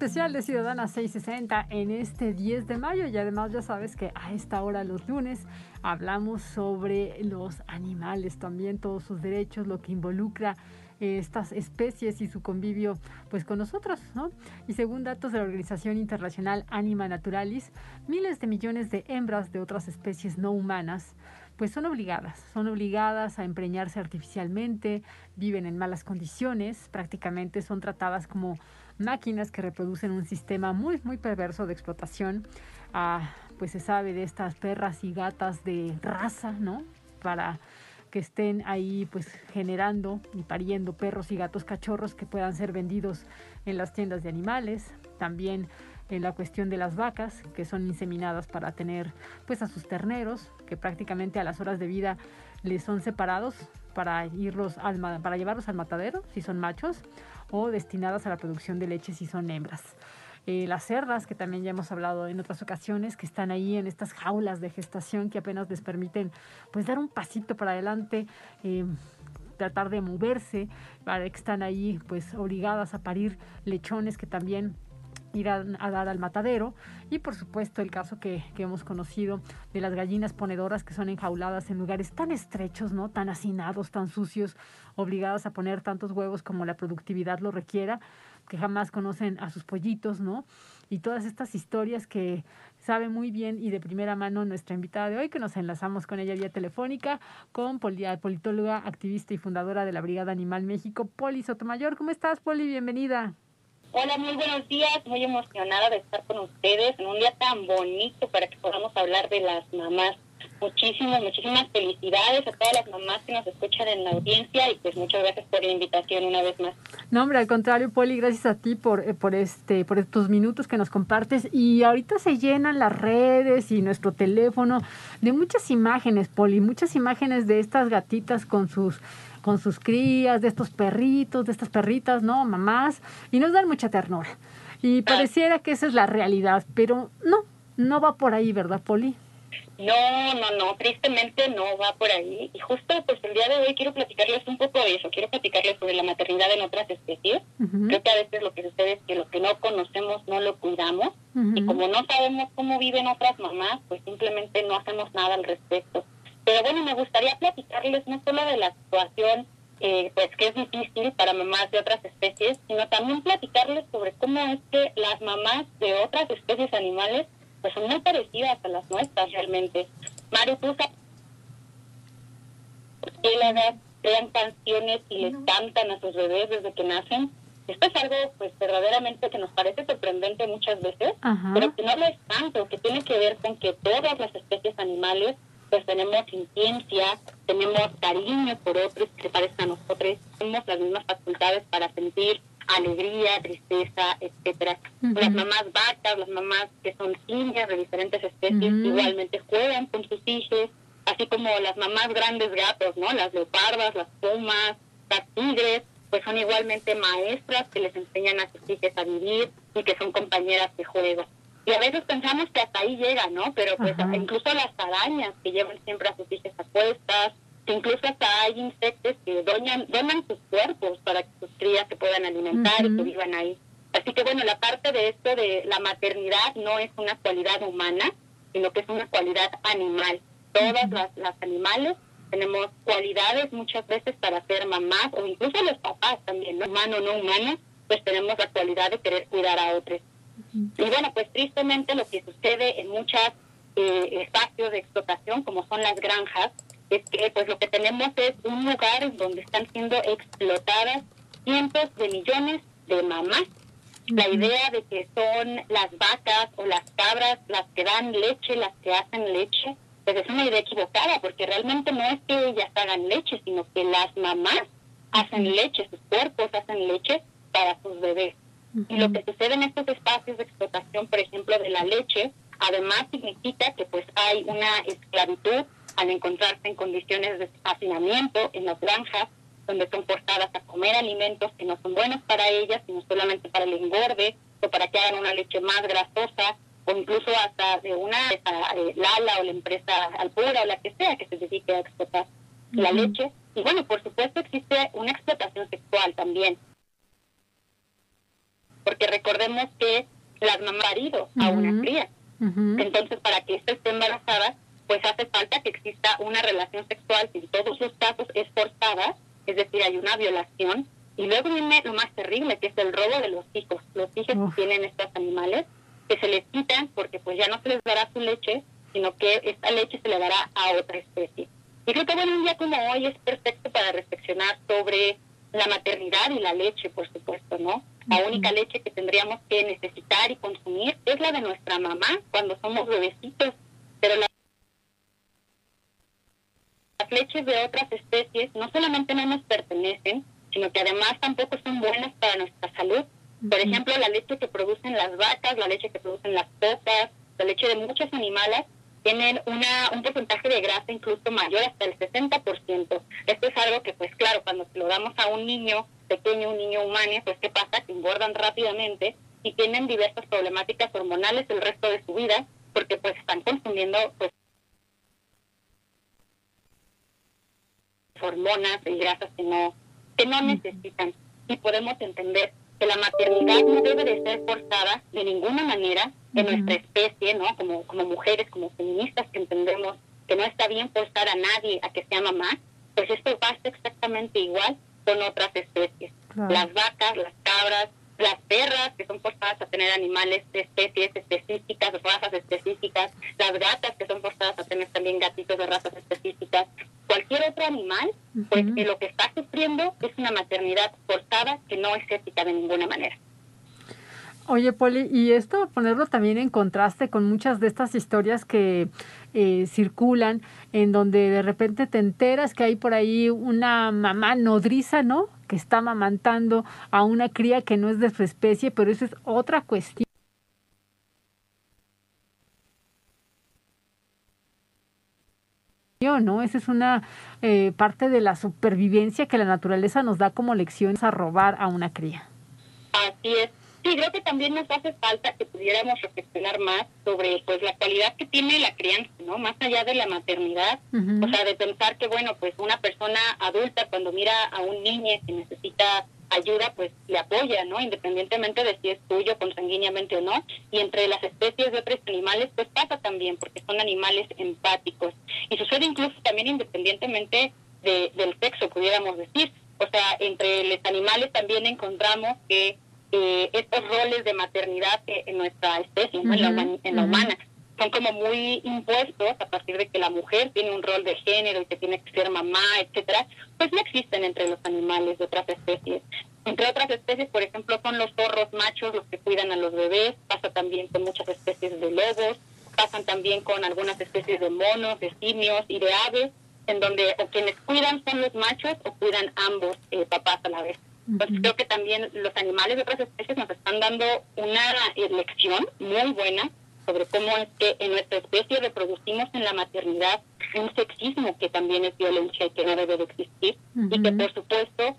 especial de Ciudadana 660 en este 10 de mayo y además ya sabes que a esta hora los lunes hablamos sobre los animales también, todos sus derechos, lo que involucra eh, estas especies y su convivio pues con nosotros, ¿no? Y según datos de la Organización Internacional Anima Naturalis, miles de millones de hembras de otras especies no humanas pues son obligadas, son obligadas a empreñarse artificialmente, viven en malas condiciones, prácticamente son tratadas como máquinas que reproducen un sistema muy, muy perverso de explotación. Ah, pues se sabe de estas perras y gatas de raza, ¿no? Para que estén ahí pues generando y pariendo perros y gatos cachorros que puedan ser vendidos en las tiendas de animales. También en la cuestión de las vacas que son inseminadas para tener pues a sus terneros que prácticamente a las horas de vida les son separados para irlos al, para llevarlos al matadero si son machos o destinadas a la producción de leche si son hembras. Eh, las cerdas, que también ya hemos hablado en otras ocasiones, que están ahí en estas jaulas de gestación que apenas les permiten pues dar un pasito para adelante, eh, tratar de moverse, para que están ahí pues obligadas a parir lechones que también irán a dar al matadero y por supuesto el caso que, que, hemos conocido de las gallinas ponedoras que son enjauladas en lugares tan estrechos, ¿no? tan hacinados, tan sucios, obligadas a poner tantos huevos como la productividad lo requiera, que jamás conocen a sus pollitos, ¿no? Y todas estas historias que sabe muy bien y de primera mano nuestra invitada de hoy, que nos enlazamos con ella vía telefónica, con politóloga, activista y fundadora de la Brigada Animal México, Poli Sotomayor. ¿Cómo estás, Poli? Bienvenida. Hola, muy buenos días. Muy emocionada de estar con ustedes en un día tan bonito para que podamos hablar de las mamás. Muchísimas, muchísimas felicidades a todas las mamás que nos escuchan en la audiencia y pues muchas gracias por la invitación una vez más. No, hombre, al contrario, Poli, gracias a ti por, eh, por, este, por estos minutos que nos compartes. Y ahorita se llenan las redes y nuestro teléfono de muchas imágenes, Poli, muchas imágenes de estas gatitas con sus con sus crías, de estos perritos, de estas perritas, ¿no? Mamás, y nos dan mucha ternura. Y pareciera que esa es la realidad, pero no, no va por ahí, ¿verdad, Poli? No, no, no, tristemente no va por ahí. Y justo pues el día de hoy quiero platicarles un poco de eso, quiero platicarles sobre la maternidad en otras especies. Creo que a veces lo que sucede es que lo que no conocemos no lo cuidamos y como no sabemos cómo viven otras mamás, pues simplemente no hacemos nada al respecto. Pero bueno, me gustaría platicarles no solo de la situación, eh, pues que es difícil para mamás de otras especies, sino también platicarles sobre cómo es que las mamás de otras especies animales pues son muy parecidas a las nuestras realmente. Mariposa, que la crean canciones y les cantan a sus bebés desde que nacen. Esto es algo pues verdaderamente que nos parece sorprendente muchas veces, pero que no lo es tanto, que tiene que ver con que todas las especies animales pues tenemos intiencia, tenemos cariño por otros que se parecen a nosotros, tenemos las mismas facultades para sentir alegría, tristeza, etcétera. Las mamás vacas, las mamás que son niñas de diferentes especies, igualmente juegan con sus hijos, así como las mamás grandes gatos, ¿no? Las leopardas, las pumas, las tigres, pues son igualmente maestras que les enseñan a sus hijos a vivir y que son compañeras de juego. Y a veces pensamos que hasta ahí llega, ¿no? Pero pues incluso las arañas que llevan siempre a sus hijos a cuestas, incluso hasta hay insectos que donan, donan sus cuerpos para que sus crías se puedan alimentar y que vivan ahí. Así que bueno, la parte de esto de la maternidad no es una cualidad humana, sino que es una cualidad animal. Todas las, las animales tenemos cualidades muchas veces para ser mamás o incluso los papás también, ¿no? humano o no humano, pues tenemos la cualidad de querer cuidar a otros. Y bueno, pues tristemente lo que sucede en muchos eh, espacios de explotación, como son las granjas, es que pues lo que tenemos es un lugar en donde están siendo explotadas cientos de millones de mamás. La idea de que son las vacas o las cabras las que dan leche, las que hacen leche, pues es una idea equivocada, porque realmente no es que ellas hagan leche, sino que las mamás hacen leche, sus cuerpos hacen leche para sus bebés. Y lo que sucede en estos espacios de explotación, por ejemplo, de la leche, además significa que pues hay una esclavitud al encontrarse en condiciones de hacinamiento en las granjas, donde son forzadas a comer alimentos que no son buenos para ellas, sino solamente para el engorde o para que hagan una leche más grasosa o incluso hasta de una Lala o la empresa Alpura o la que sea que se dedique a explotar la leche, Y bueno, por supuesto existe una explotación sexual también. Porque recordemos que las mamás marido a una cría. Entonces, para que ésta esté embarazada, pues hace falta que exista una relación sexual que en todos los casos es forzada, es decir, hay una violación. Y luego viene lo más terrible, que es el robo de los hijos. Los hijos que tienen estos animales, que se les quitan porque pues ya no se les dará su leche, sino que esta leche se le dará a otra especie. Y creo que bueno, un día como hoy es perfecto para reflexionar sobre la maternidad y la leche, por supuesto, ¿no? La única leche que tendríamos que necesitar y consumir es la de nuestra mamá cuando somos bebecitos, pero las leches de otras especies no solamente no nos pertenecen, sino que además tampoco son buenas para nuestra salud. Por ejemplo, la leche que producen las vacas, la leche que producen las pocas, la leche de muchos animales tienen una, un porcentaje de grasa incluso mayor hasta el 60%. Esto es algo que, pues claro, cuando se lo damos a un niño pequeño, un niño humano, pues ¿qué pasa? Que engordan rápidamente y tienen diversas problemáticas hormonales el resto de su vida porque pues están consumiendo pues hormonas y grasas que no, que no necesitan. Y podemos entender que la maternidad no debe de ser forzada de ninguna manera en nuestra especie, ¿no? Como, como mujeres, como feministas que entendemos que no está bien forzar a nadie a que sea mamá, pues esto pasa exactamente igual con otras especies. Las vacas, las cabras, las perras, que son forzadas a tener animales de especies específicas, razas específicas, las gatas, que son forzadas a tener también gatitos de razas específicas, cualquier otro animal, pues lo que está sufriendo es una maternidad forzada que no es ética de ninguna manera. Oye, Poli, y esto ponerlo también en contraste con muchas de estas historias que eh, circulan, en donde de repente te enteras que hay por ahí una mamá nodriza, ¿no? Que está amamantando a una cría que no es de su especie, pero eso es otra cuestión. ¿no? Esa es una eh, parte de la supervivencia que la naturaleza nos da como lección a robar a una cría. Así es. Sí, creo que también nos hace falta que pudiéramos reflexionar más sobre pues la calidad que tiene la crianza, ¿no? Más allá de la maternidad, o sea, de pensar que bueno, pues una persona adulta cuando mira a un niño que necesita ayuda, pues le apoya, ¿no? Independientemente de si es tuyo consanguíneamente o no. Y entre las especies de otros animales, pues pasa también, porque son animales empáticos. Y sucede incluso también independientemente de, del sexo, pudiéramos decir. O sea, entre los animales también encontramos que eh, estos roles de maternidad en nuestra especie, en, la, humana, son como muy impuestos a partir de que la mujer tiene un rol de género y que tiene que ser mamá, etcétera, pues no existen entre los animales de otras especies. Entre otras especies, por ejemplo, son los zorros machos los que cuidan a los bebés, pasa también con muchas especies de lobos, pasan también con algunas especies de monos, de simios y de aves, en donde o quienes cuidan son los machos o cuidan ambos eh, papás a la vez. Entonces creo que también los animales de otras especies nos están dando una lección muy buena sobre cómo es que en nuestra especie reproducimos en la maternidad un sexismo que también es violencia y que no debe de existir y que por supuesto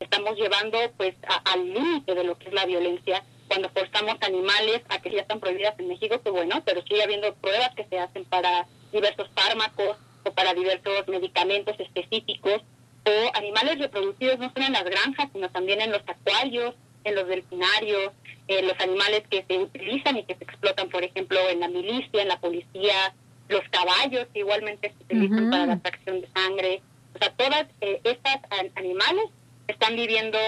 estamos llevando pues al límite de lo que es la violencia cuando forzamos animales a que ya están prohibidas en México, que bueno, pero sigue habiendo pruebas que se hacen para diversos fármacos o para diversos medicamentos específicos, o animales reproducidos no solo en las granjas, sino también en los acuarios, en los delfinarios, en los animales que se utilizan y que se explotan, por ejemplo, en la milicia, en la policía, los caballos que igualmente se utilizan para la extracción de sangre. O sea, todas eh, estas animales están viviendo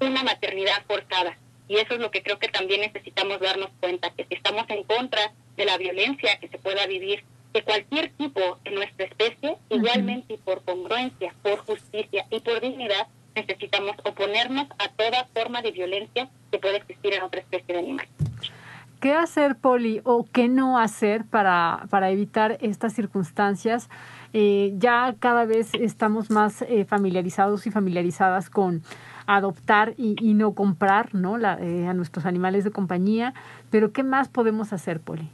una maternidad forzada. Y eso es lo que creo que también necesitamos darnos cuenta, que si estamos en contra de la violencia que se pueda vivir de cualquier tipo en nuestra especie, igualmente y por congruencia, por justicia y por dignidad, necesitamos oponernos a toda forma de violencia que puede existir en otra especie de animal. ¿Qué hacer, Poli, o qué no hacer para, para evitar estas circunstancias? Eh, ya cada vez estamos más eh, familiarizados y familiarizadas con adoptar y, y no comprar ¿no? La, eh, a nuestros animales de compañía, pero ¿qué más podemos hacer, Poli?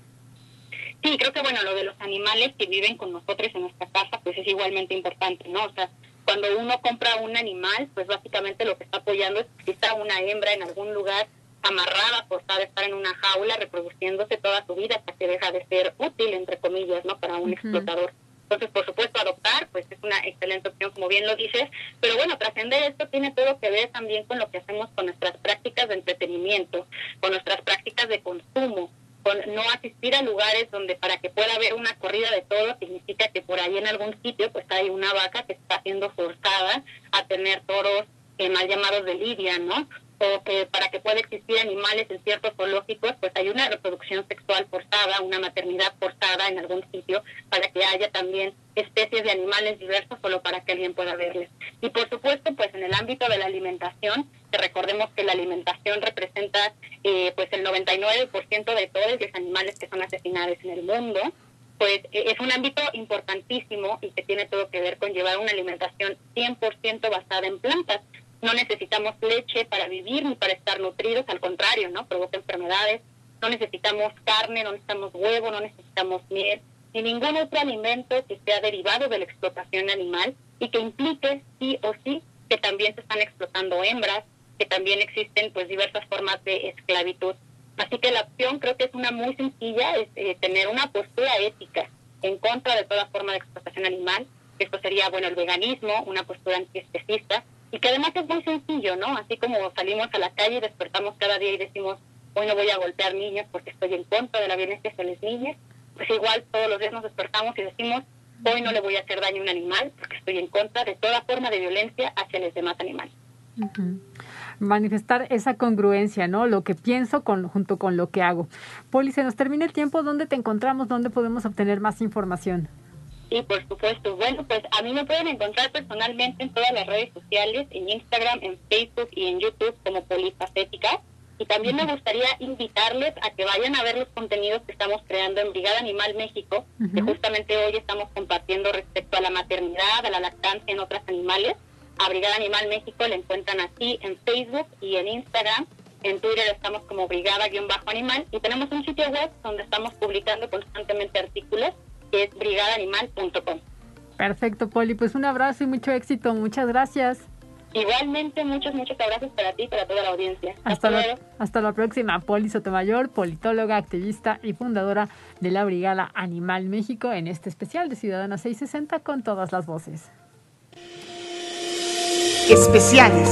Sí, creo que bueno, lo de los animales que viven con nosotros en nuestra casa, pues es igualmente importante, ¿no? O sea, cuando uno compra un animal, pues básicamente lo que está apoyando es que está una hembra en algún lugar amarrada, forzada a estar en una jaula, reproduciéndose toda su vida hasta que deja de ser útil, entre comillas, ¿no? Para un explotador. Entonces, por supuesto, adoptar, pues es una excelente opción, como bien lo dices, pero bueno, trascender esto tiene todo que ver también con lo que hacemos con nuestras prácticas de entretenimiento, con nuestras prácticas de consumo, con no asistir a lugares donde para que pueda haber una corrida de todo significa que por ahí en algún sitio pues hay una vaca que está siendo forzada a tener toros eh, mal llamados de lidia, ¿no? o que para que pueda existir animales en ciertos zoológicos, pues hay una reproducción sexual forzada, una maternidad forzada en algún sitio, para que haya también especies de animales diversos solo para que alguien pueda verles. Y por supuesto, pues en el ámbito de la alimentación, que recordemos que la alimentación representa eh, pues el 99% de todos los animales que son asesinados en el mundo, pues e, es un ámbito importantísimo y que tiene todo que ver con llevar una alimentación 100% basada en plantas no necesitamos leche para vivir ni para estar nutridos, al contrario, ¿no? Provoca enfermedades. No necesitamos carne, no necesitamos huevo, no necesitamos miel, ni ningún otro alimento que sea derivado de la explotación animal y que implique sí o sí que también se están explotando hembras, que también existen pues diversas formas de esclavitud. Así que la opción creo que es una muy sencilla, es eh, tener una postura ética en contra de toda forma de explotación animal. Esto sería, bueno, el veganismo, una postura antiespecista, y que además es muy sencillo, ¿no? Así como salimos a la calle y despertamos cada día y decimos, hoy no voy a golpear niños porque estoy en contra de la violencia hacia los niños, pues igual todos los días nos despertamos y decimos, hoy no le voy a hacer daño a un animal porque estoy en contra de toda forma de violencia hacia los demás animales. Manifestar esa congruencia, ¿no? Lo que pienso con, junto con lo que hago. Poli, se nos termina el tiempo. ¿Dónde te encontramos? ¿Dónde podemos obtener más información? Sí, por supuesto. Bueno, pues a mí me pueden encontrar personalmente en todas las redes sociales, en Instagram, en Facebook y en YouTube como Polifacética. Y también me gustaría invitarles a que vayan a ver los contenidos que estamos creando en Brigada Animal México, que justamente hoy estamos compartiendo respecto a la maternidad, a la lactancia en otros animales. A Brigada Animal México le encuentran así en Facebook y en Instagram. En Twitter estamos como brigada-animal y tenemos un sitio web donde estamos publicando constantemente artículos que es brigadaanimal.com. Perfecto, Poli. Pues un abrazo y mucho éxito. Muchas gracias. Igualmente, muchos, muchos abrazos para ti y para toda la audiencia. Hasta, luego. hasta la próxima. Poli Sotomayor, politóloga, activista y fundadora de la Brigada Animal México en este especial de Ciudadana 660 con todas las voces. Especiales.